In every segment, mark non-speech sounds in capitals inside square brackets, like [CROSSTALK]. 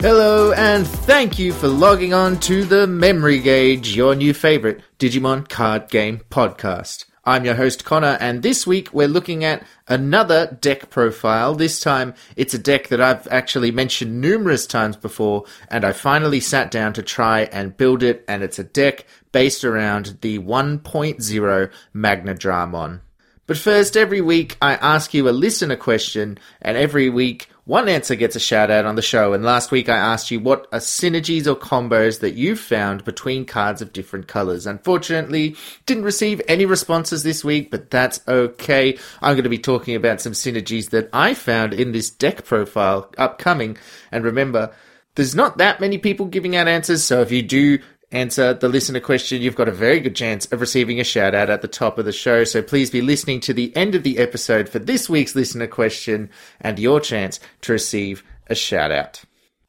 Hello, and thank you for logging on to the Memory Gauge, your new favorite Digimon card game podcast. I'm your host Connor, and this week we're looking at another deck profile. This time it's a deck that I've actually mentioned numerous times before, and I finally sat down to try and build it, and it's a deck based around the 1.0 Magnadramon. But first, every week I ask you a listener question, and every week one answer gets a shout out on the show, and last week I asked you what are synergies or combos that you've found between cards of different colors. Unfortunately, didn't receive any responses this week, but that's okay. I'm going to be talking about some synergies that I found in this deck profile upcoming. And remember, there's not that many people giving out answers, so if you do answer the listener question, you've got a very good chance of receiving a shout out at the top of the show. So please be listening to the end of the episode for this week's listener question and your chance to receive a shout out.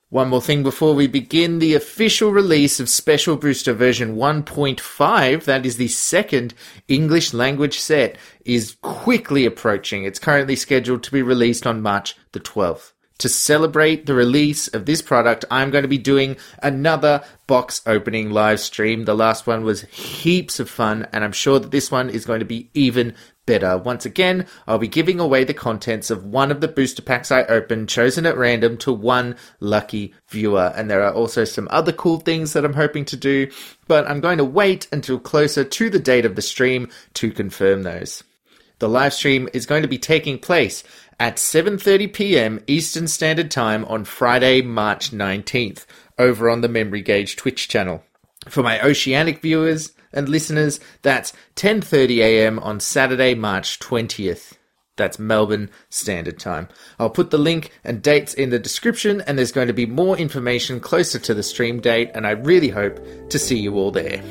One more thing before we begin the official release of Special Booster version 1.5, that is the second English language set, is quickly approaching. It's currently scheduled to be released on March the 12th to celebrate the release of this product, I'm going to be doing another box opening live stream. The last one was heaps of fun, and I'm sure that this one is going to be even better. Once again, I'll be giving away the contents of one of the booster packs I opened, chosen at random, to one lucky viewer. And there are also some other cool things that I'm hoping to do, but I'm going to wait until closer to the date of the stream to confirm those. The live stream is going to be taking place at 7:30 p.m. Eastern Standard Time on Friday, March 19th, over on the Memory Gauge Twitch channel. For my oceanic viewers and listeners, that's 10:30 a.m. on Saturday, March 20th. That's Melbourne Standard Time. I'll put the link and dates in the description, and there's going to be more information closer to the stream date, and I really hope to see you all there.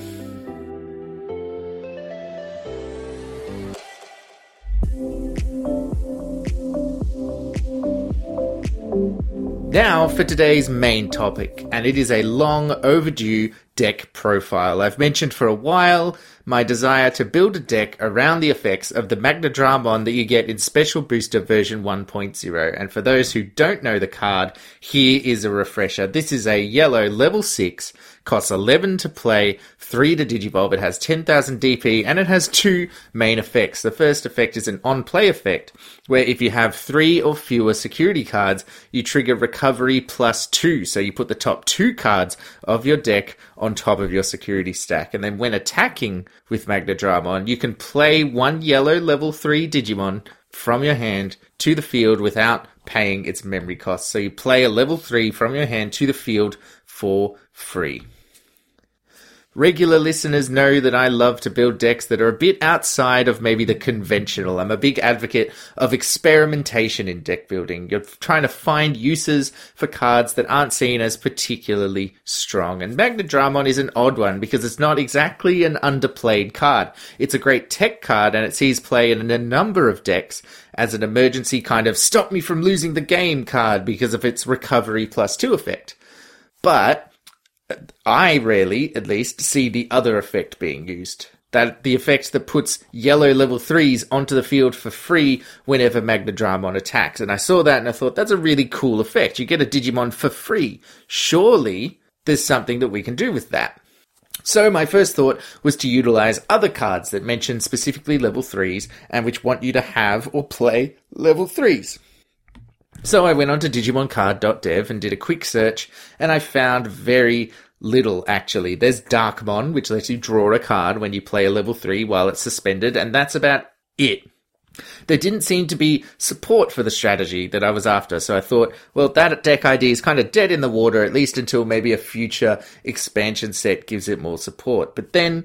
Now for today's main topic, and it is a long overdue deck profile. I've mentioned for a while my desire to build a deck around the effects of the Magnadramon that you get in Special Booster version 1.0. And for those who don't know the card, here is a refresher. This is a yellow level 6, costs 11 to play, 3 to Digivolve. It has 10,000 DP, and it has two main effects. The first effect is an on-play effect, where if you have three or fewer security cards, you trigger recovery plus 2. So you put the top two cards of your deck on top of your security stack. And then when attacking with Magnadramon, you can play one yellow level 3 Digimon from your hand to the field without paying its memory costs. So you play a level 3 from your hand to the field for free. Regular listeners know that I love to build decks that are a bit outside of maybe the conventional. I'm a big advocate of experimentation in deck building. You're trying to find uses for cards that aren't seen as particularly strong. And Magnadramon is an odd one because it's not exactly an underplayed card. It's a great tech card and it sees play in a number of decks as an emergency kind of stop me from losing the game card because of its recovery plus two effect. But I rarely, at least, see the other effect being used. That the effect that puts yellow level threes onto the field for free whenever Magnadramon attacks. And I saw that and I thought that's a really cool effect. You get a Digimon for free. Surely there's something that we can do with that. So my first thought was to utilize other cards that mention specifically level 3s and which want you to have or play level 3s. So I went on to digimoncard.dev and did a quick search, and I found very little actually. There's Darcmon, which lets you draw a card when you play a level 3 while it's suspended, and that's about it. There didn't seem to be support for the strategy that I was after, so I thought, well, that deck ID is kind of dead in the water, at least until maybe a future expansion set gives it more support. But then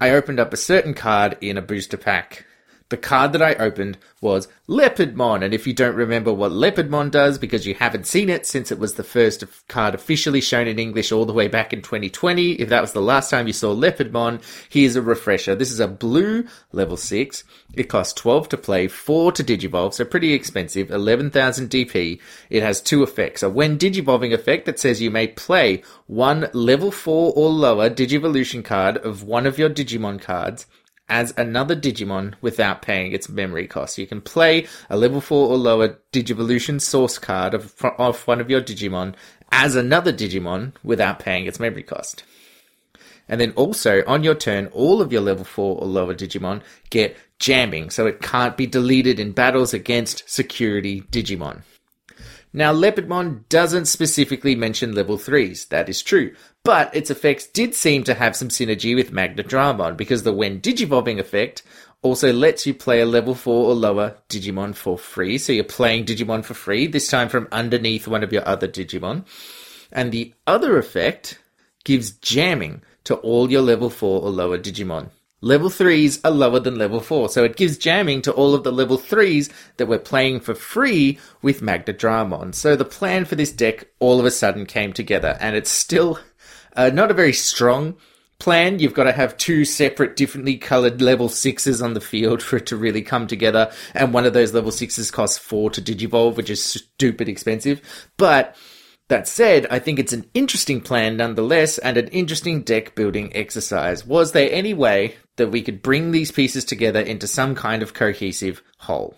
I opened up a certain card in a booster pack the card that I opened was Leopardmon, and if you don't remember what Leopardmon does because you haven't seen it since it was the first card officially shown in English all the way back in 2020, if that was the last time you saw Leopardmon, here's a refresher. This is a blue level 6. It costs 12 to play, 4 to digivolve, so pretty expensive, 11,000 DP. It has two effects. A when digivolving effect that says you may play one level 4 or lower Digivolution card of one of your Digimon cards as another Digimon without paying its memory cost. You can play a level 4 or lower Digivolution source card of, of one of your Digimon as another Digimon without paying its memory cost. And then also on your turn, all of your level 4 or lower Digimon get jamming, so it can't be deleted in battles against security Digimon. Now, Leopardmon doesn't specifically mention level 3s, that is true, but its effects did seem to have some synergy with Magnadramon because the When Digivolving effect also lets you play a level 4 or lower Digimon for free. So you're playing Digimon for free, this time from underneath one of your other Digimon. And the other effect gives jamming to all your level 4 or lower Digimon. Level 3s are lower than level 4, so it gives jamming to all of the level 3s that we're playing for free with Magnadramon. So the plan for this deck all of a sudden came together, and it's still uh, not a very strong plan. You've got to have two separate, differently colored level 6s on the field [LAUGHS] for it to really come together, and one of those level 6s costs 4 to Digivolve, which is stupid expensive. But that said, I think it's an interesting plan nonetheless and an interesting deck building exercise. Was there any way that we could bring these pieces together into some kind of cohesive whole?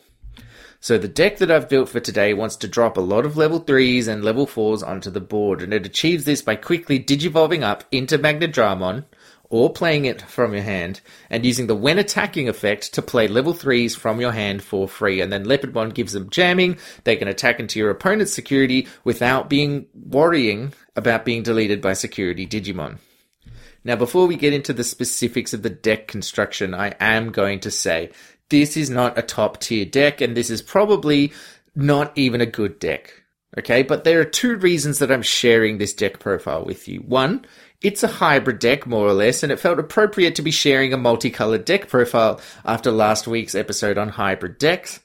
So the deck that I've built for today wants to drop a lot of level 3s and level 4s onto the board, and it achieves this by quickly digivolving up into Magnadramon, or playing it from your hand, and using the when attacking effect to play level 3s from your hand for free. And then Leopard Leopardmon gives them jamming, they can attack into your opponent's security without being worrying about being deleted by security Digimon. Now, before we get into the specifics of the deck construction, I am going to say this is not a top tier deck, and this is probably not even a good deck. Okay, but there are two reasons that I'm sharing this deck profile with you. One, it's a hybrid deck, more or less, and it felt appropriate to be sharing a multicolored deck profile after last week's episode on hybrid decks.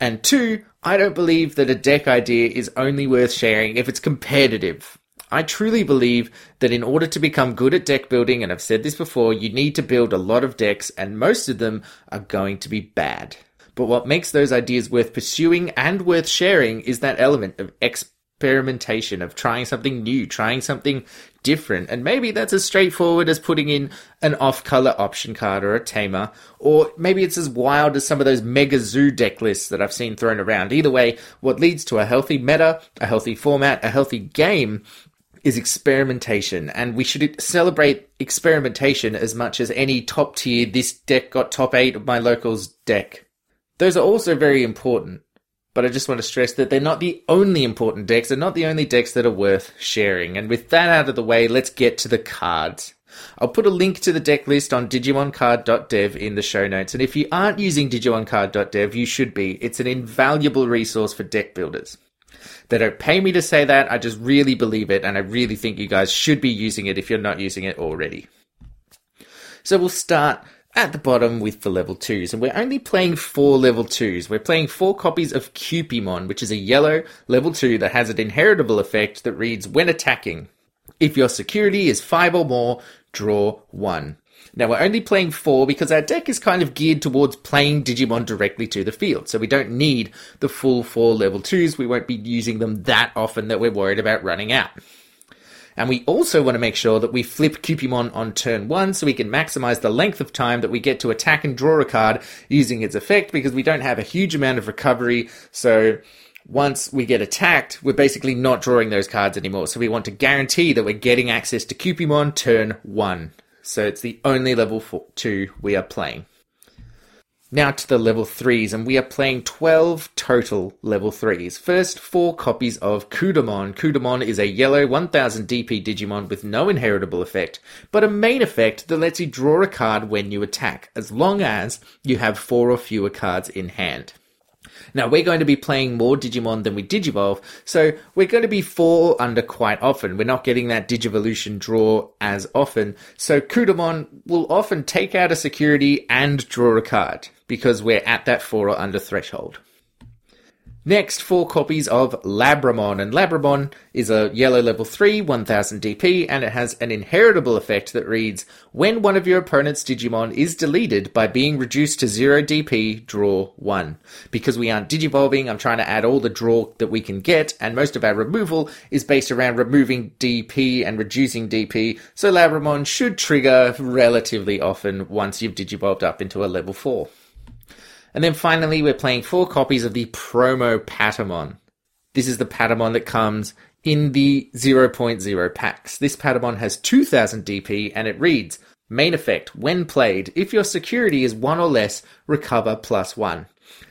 And two, I don't believe that a deck idea is only worth sharing if it's competitive. I truly believe that in order to become good at deck building, and I've said this before, you need to build a lot of decks, and most of them are going to be bad. But what makes those ideas worth pursuing and worth sharing is that element of experimentation, of trying something new, trying something different. And maybe that's as straightforward as putting in an off color option card or a tamer, or maybe it's as wild as some of those mega zoo deck lists that I've seen thrown around. Either way, what leads to a healthy meta, a healthy format, a healthy game is experimentation, and we should celebrate experimentation as much as any top tier, this deck got top eight of my locals deck. Those are also very important but I just want to stress that they're not the only important decks. They're not the only decks that are worth sharing. And with that out of the way, let's get to the cards. I'll put a link to the deck list on digimoncard.dev in the show notes. And if you aren't using digimoncard.dev, you should be. It's an invaluable resource for deck builders. They don't pay me to say that. I just really believe it. And I really think you guys should be using it if you're not using it already. So we'll start at the bottom with the level 2s, and we're only playing four level 2s. We're playing four copies of Cupimon, which is a yellow level 2 that has an inheritable effect that reads when attacking. If your security is 5 or more, draw 1. Now we're only playing 4 because our deck is kind of geared towards playing Digimon directly to the field, so we don't need the full 4 level 2s, we won't be using them that often that we're worried about running out. And we also want to make sure that we flip Cupimon on turn one so we can maximize the length of time that we get to attack and draw a card using its effect because we don't have a huge amount of recovery. So once we get attacked, we're basically not drawing those cards anymore. So we want to guarantee that we're getting access to Cupimon turn one. So it's the only level four, two we are playing. Now to the level 3s, and we are playing 12 total level 3s. First, 4 copies of Kudamon. Kudamon is a yellow 1000 DP Digimon with no inheritable effect, but a main effect that lets you draw a card when you attack, as long as you have 4 or fewer cards in hand. Now we're going to be playing more Digimon than we Digivolve, so we're going to be four under quite often. We're not getting that Digivolution draw as often, so Kudamon will often take out a security and draw a card because we're at that four or under threshold. Next, four copies of Labramon, and Labramon is a yellow level 3, 1000 DP, and it has an inheritable effect that reads, When one of your opponent's Digimon is deleted by being reduced to 0 DP, draw 1. Because we aren't Digivolving, I'm trying to add all the draw that we can get, and most of our removal is based around removing DP and reducing DP, so Labramon should trigger relatively often once you've Digivolved up into a level 4. And then finally, we're playing four copies of the promo Patamon. This is the Patamon that comes in the 0.0 packs. This Patamon has 2000 DP and it reads, Main effect, when played, if your security is 1 or less, recover plus 1.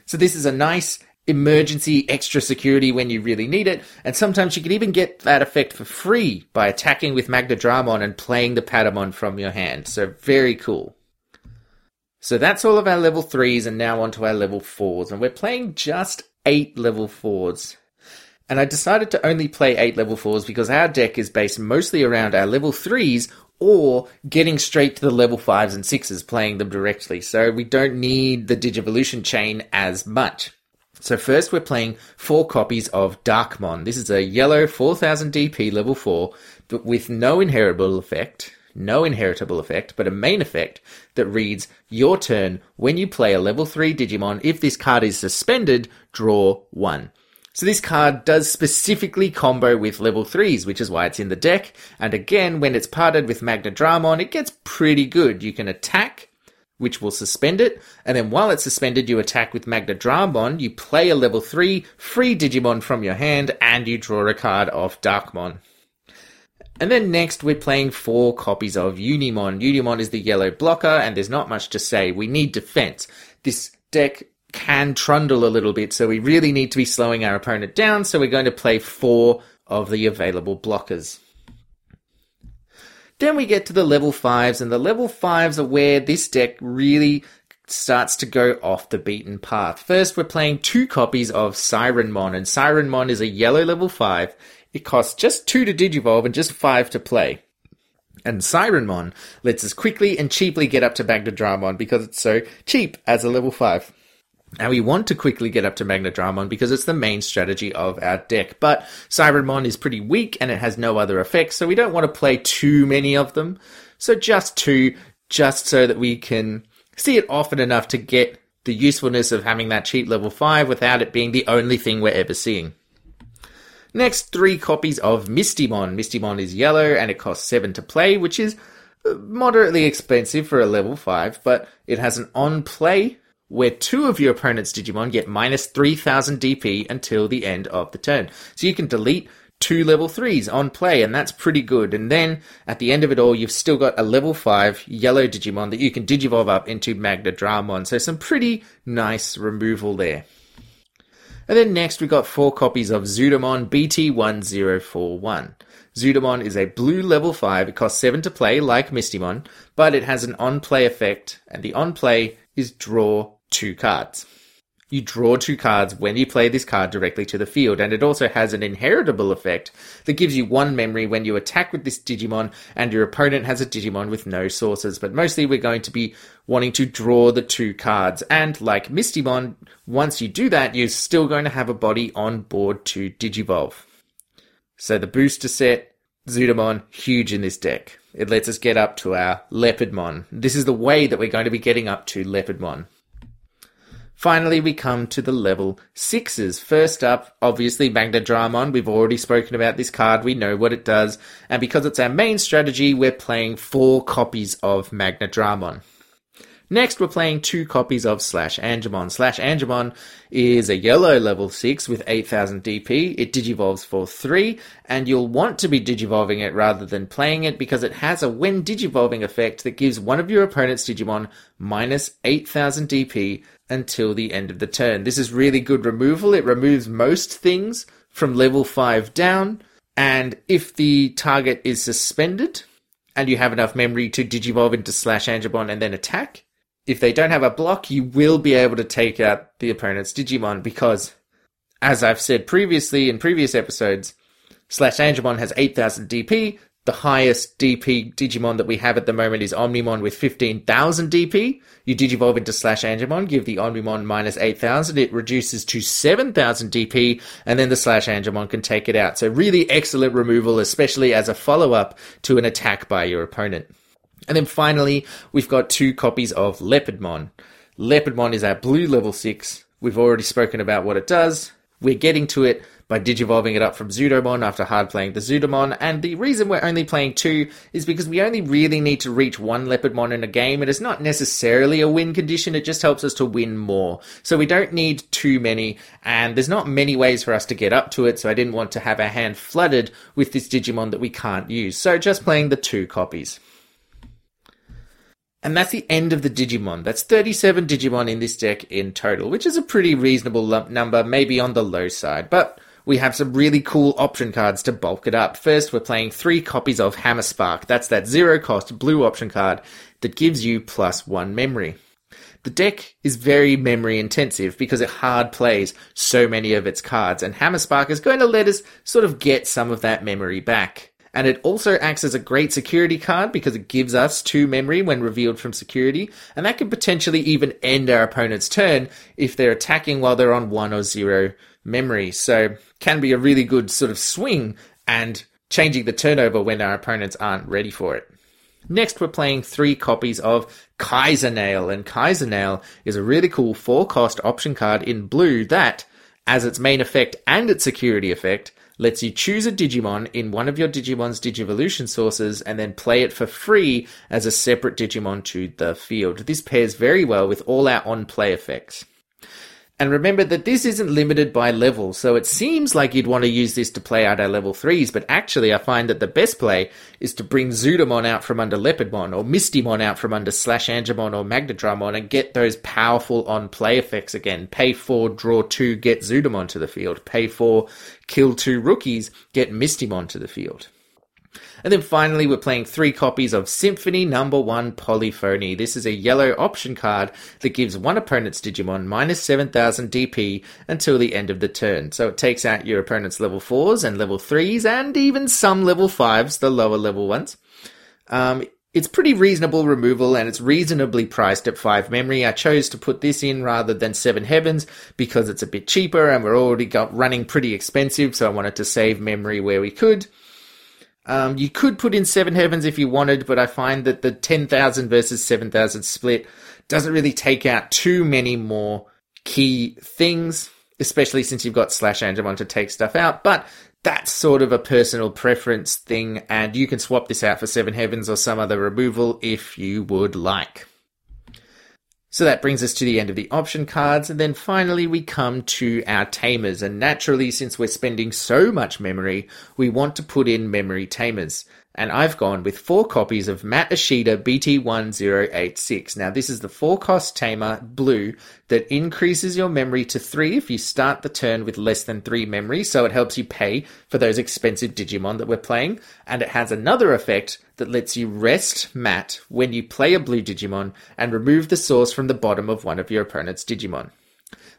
So this is a nice emergency extra security when you really need it, and sometimes you can even get that effect for free by attacking with Magnadramon and playing the Patamon from your hand. So very cool. So that's all of our level 3s, and now on to our level 4s, and we're playing just 8 level 4s. And I decided to only play 8 level 4s because our deck is based mostly around our level 3s or getting straight to the level 5s and 6s, playing them directly. So we don't need the Digivolution chain as much. So first we're playing four copies of Darcmon. This is a yellow 4000 DP level 4, but with no inheritable effect, no inheritable effect, but a main effect that reads, your turn, when you play a level 3 Digimon, if this card is suspended, draw 1. So this card does specifically combo with level 3s, which is why it's in the deck. And again, when it's parted with Magna Dramon, it gets pretty good. You can attack, which will suspend it. And then while it's suspended, you attack with Magna Dramon, you play a level 3 free Digimon from your hand, and you draw a card off Darcmon. And then next, we're playing four copies of Unimon. Unimon is the yellow blocker, and there's not much to say. We need defense. This deck can trundle a little bit, so we really need to be slowing our opponent down, so we're going to play four of the available blockers. Then we get to the level 5s, and the level 5s are where this deck really starts to go off the beaten path. First, we're playing two copies of Sirenmon, and Sirenmon is a yellow level 5. It costs just 2 to digivolve and just 5 to play. And Sirenmon lets us quickly and cheaply get up to Magnadramon because it's so cheap as a level 5. And we want to quickly get up to Magnadramon because it's the main strategy of our deck. But Sirenmon is pretty weak and it has no other effects, so we don't want to play too many of them. So just two, just so that we can see it often enough to get the usefulness of having that cheap level 5 without it being the only thing we're ever seeing. Next, three copies of Mistymon. Mistymon is yellow and it costs 7 to play, which is uh, moderately expensive for a level 5, but it has an on play where two of your opponent's Digimon get minus 3000 DP until the end of the turn. So you can delete two level 3s on play, and that's pretty good. And then at the end of it all, you've still got a level 5 yellow Digimon that you can Digivolve up into Magna Dramon. So some pretty nice removal there. And then next we got four copies of Zudomon BT1041. Zudomon is a blue level 5, it costs 7 to play like Mistymon, but it has an on play effect, and the on play is draw two cards. You draw two cards when you play this card directly to the field, and it also has an inheritable effect that gives you one memory when you attack with this Digimon, and your opponent has a Digimon with no sources. But mostly we're going to be wanting to draw the two cards, and like Mistymon, once you do that, you're still going to have a body on board to Digivolve. So the booster set, Zudomon, huge in this deck. It lets us get up to our Leopardmon. This is the way that we're going to be getting up to Leopardmon. Finally, we come to the level sixes. First up, obviously, Magnadramon. We've already spoken about this card. We know what it does. And because it's our main strategy, we're playing four copies of Magnadramon. Next, we're playing two copies of Slash Angemon. Slash Angemon is a yellow level 6 with 8000 DP. It digivolves for 3, and you'll want to be digivolving it rather than playing it because it has a when digivolving effect that gives one of your opponent's Digimon minus 8000 DP until the end of the turn. This is really good removal. It removes most things from level 5 down, and if the target is suspended, and you have enough memory to digivolve into Slash Angemon and then attack, if they don't have a block, you will be able to take out the opponent's Digimon because, as I've said previously in previous episodes, Slash Angemon has 8000 DP. The highest DP Digimon that we have at the moment is Omnimon with 15,000 DP. You Digivolve into Slash Angemon, give the Omnimon minus 8,000, it reduces to 7,000 DP, and then the Slash Angemon can take it out. So really excellent removal, especially as a follow-up to an attack by your opponent. And then finally, we've got two copies of Leopardmon. Leopardmon is our blue level 6. We've already spoken about what it does. We're getting to it by digivolving it up from Zudomon after hard playing the Zudomon. And the reason we're only playing two is because we only really need to reach one Leopardmon in a game. It is not necessarily a win condition, it just helps us to win more. So we don't need too many, and there's not many ways for us to get up to it, so I didn't want to have our hand flooded with this Digimon that we can't use. So just playing the two copies. And that's the end of the Digimon. That's 37 Digimon in this deck in total, which is a pretty reasonable lump number, maybe on the low side. But we have some really cool option cards to bulk it up. First, we're playing three copies of Hammer Spark. That's that zero cost blue option card that gives you plus one memory. The deck is very memory intensive because it hard plays so many of its cards, and Hammer Spark is going to let us sort of get some of that memory back. And it also acts as a great security card because it gives us two memory when revealed from security. And that could potentially even end our opponent's turn if they're attacking while they're on one or zero memory. So can be a really good sort of swing and changing the turnover when our opponents aren't ready for it. Next, we're playing three copies of Kaiser Nail, and Kaiser Nail is a really cool four cost option card in blue that, as its main effect and its security effect, lets you choose a Digimon in one of your Digimon's Digivolution sources and then play it for free as a separate Digimon to the field. This pairs very well with all our on play effects. And remember that this isn't limited by level, so it seems like you'd want to use this to play out our level 3s, but actually I find that the best play is to bring Zudomon out from under Leopardmon, or Mistymon out from under Slash Angemon or Magnadramon, and get those powerful on-play effects again. Pay 4, draw 2, get Zudomon to the field. Pay 4, kill 2 rookies, get Mistymon to the field. And then finally, we're playing three copies of Symphony Number One Polyphony. This is a yellow option card that gives one opponent's Digimon minus 7000 DP until the end of the turn. So it takes out your opponent's level 4s and level 3s and even some level 5s, the lower level ones. Um, it's pretty reasonable removal and it's reasonably priced at 5 memory. I chose to put this in rather than 7 heavens because it's a bit cheaper and we're already running pretty expensive, so I wanted to save memory where we could. Um, you could put in Seven Heavens if you wanted, but I find that the 10,000 versus 7,000 split doesn't really take out too many more key things, especially since you've got Slash Angemon to take stuff out. But that's sort of a personal preference thing, and you can swap this out for Seven Heavens or some other removal if you would like. So that brings us to the end of the option cards, and then finally we come to our tamers. And naturally, since we're spending so much memory, we want to put in memory tamers and I've gone with four copies of Matt Ishida BT1086. Now, this is the four cost tamer blue that increases your memory to three if you start the turn with less than three memory, so it helps you pay for those expensive Digimon that we're playing. And it has another effect that lets you rest Matt when you play a blue Digimon and remove the source from the bottom of one of your opponent's Digimon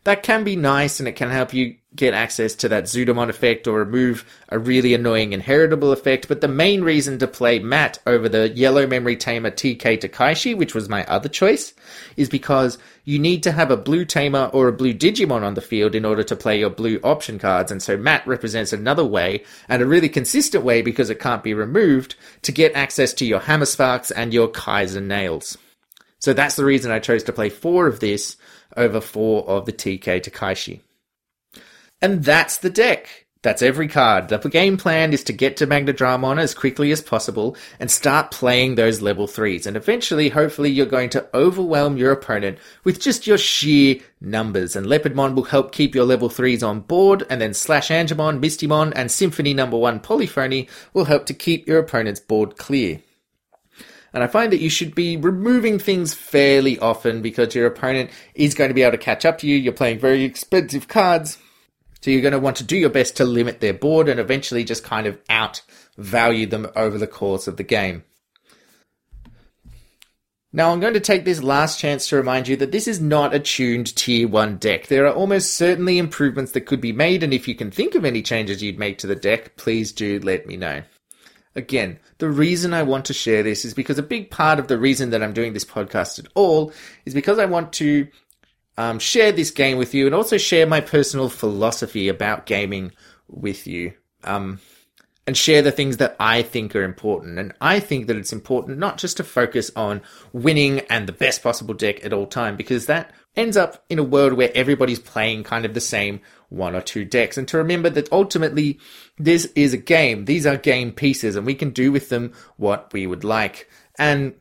that can be nice and it can help you get access to that Zudomon effect or remove a really annoying inheritable effect. But the main reason to play Matt over the Yellow Memory Tamer TK Takaishi, which was my other choice, is because you need to have a blue Tamer or a blue Digimon on the field in order to play your blue option cards. And so Matt represents another way and a really consistent way because it can't be removed to get access to your Hammer Sparks and your Kaiser Nails. So that's the reason I chose to play four of this over four of the TK Takaishi. And that's the deck. That's every card. The game plan is to get to Magnadramon as quickly as possible and start playing those level 3s. And eventually, hopefully, you're going to overwhelm your opponent with just your sheer numbers. And Leopardmon will help keep your level 3s on board, and then Slash Angemon, Mistymon, and Symphony number 1 Polyphony will help to keep your opponent's board clear. And I find that you should be removing things fairly often because your opponent is going to be able to catch up to you. You're playing very expensive cards. So you're going to want to do your best to limit their board and eventually just kind of outvalue them over the course of the game. Now, I'm going to take this last chance to remind you that this is not a tuned tier 1 deck. There are almost certainly improvements that could be made, and if you can think of any changes you'd make to the deck, please do let me know. Again, the reason I want to share this is because a big part of the reason that I'm doing this podcast at all is because I want to um, share this game with you and also share my personal philosophy about gaming with you. Um, and share the things that I think are important. And I think that it's important not just to focus on winning and the best possible deck at all time, because that ends up in a world where everybody's playing kind of the same one or two decks. And to remember that ultimately this is a game. These are game pieces and we can do with them what we would like. And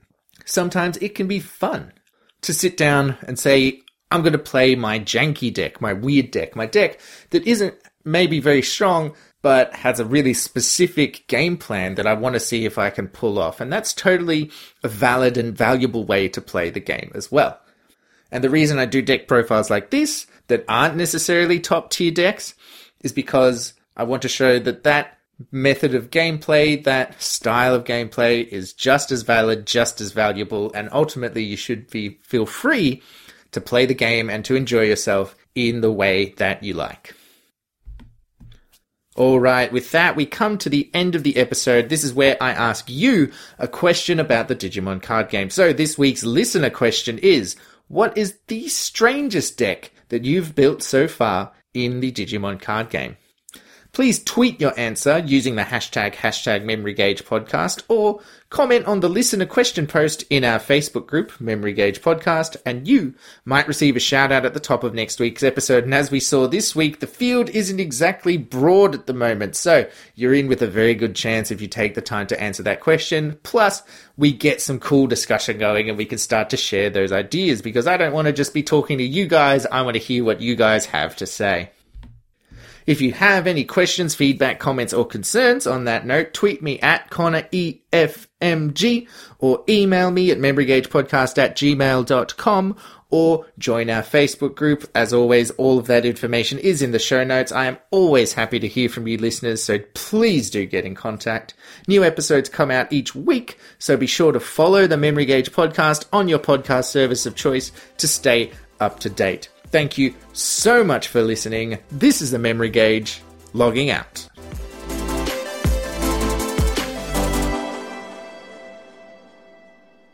sometimes it can be fun to sit down and say, I'm going to play my janky deck, my weird deck, my deck that isn't maybe very strong, but has a really specific game plan that I want to see if I can pull off. And that's totally a valid and valuable way to play the game as well. And the reason I do deck profiles like this that aren't necessarily top tier decks is because I want to show that that method of gameplay, that style of gameplay is just as valid, just as valuable, and ultimately you should be feel free to play the game and to enjoy yourself in the way that you like. All right, with that, we come to the end of the episode. This is where I ask you a question about the Digimon card game. So, this week's listener question is What is the strangest deck that you've built so far in the Digimon card game? Please tweet your answer using the hashtag hashtag Memory Gauge Podcast or comment on the listener question post in our Facebook group, Memory Gauge Podcast, and you might receive a shout out at the top of next week's episode. And as we saw this week, the field isn't exactly broad at the moment, so you're in with a very good chance if you take the time to answer that question. Plus, we get some cool discussion going and we can start to share those ideas because I don't want to just be talking to you guys, I want to hear what you guys have to say. If you have any questions, feedback, comments, or concerns on that note, tweet me at Connor EFMG or email me at memorygaugepodcast at gmail.com or join our Facebook group. As always, all of that information is in the show notes. I am always happy to hear from you listeners, so please do get in contact. New episodes come out each week, so be sure to follow the Memory Gauge podcast on your podcast service of choice to stay up to date. Thank you so much for listening. This is the Memory Gauge, logging out.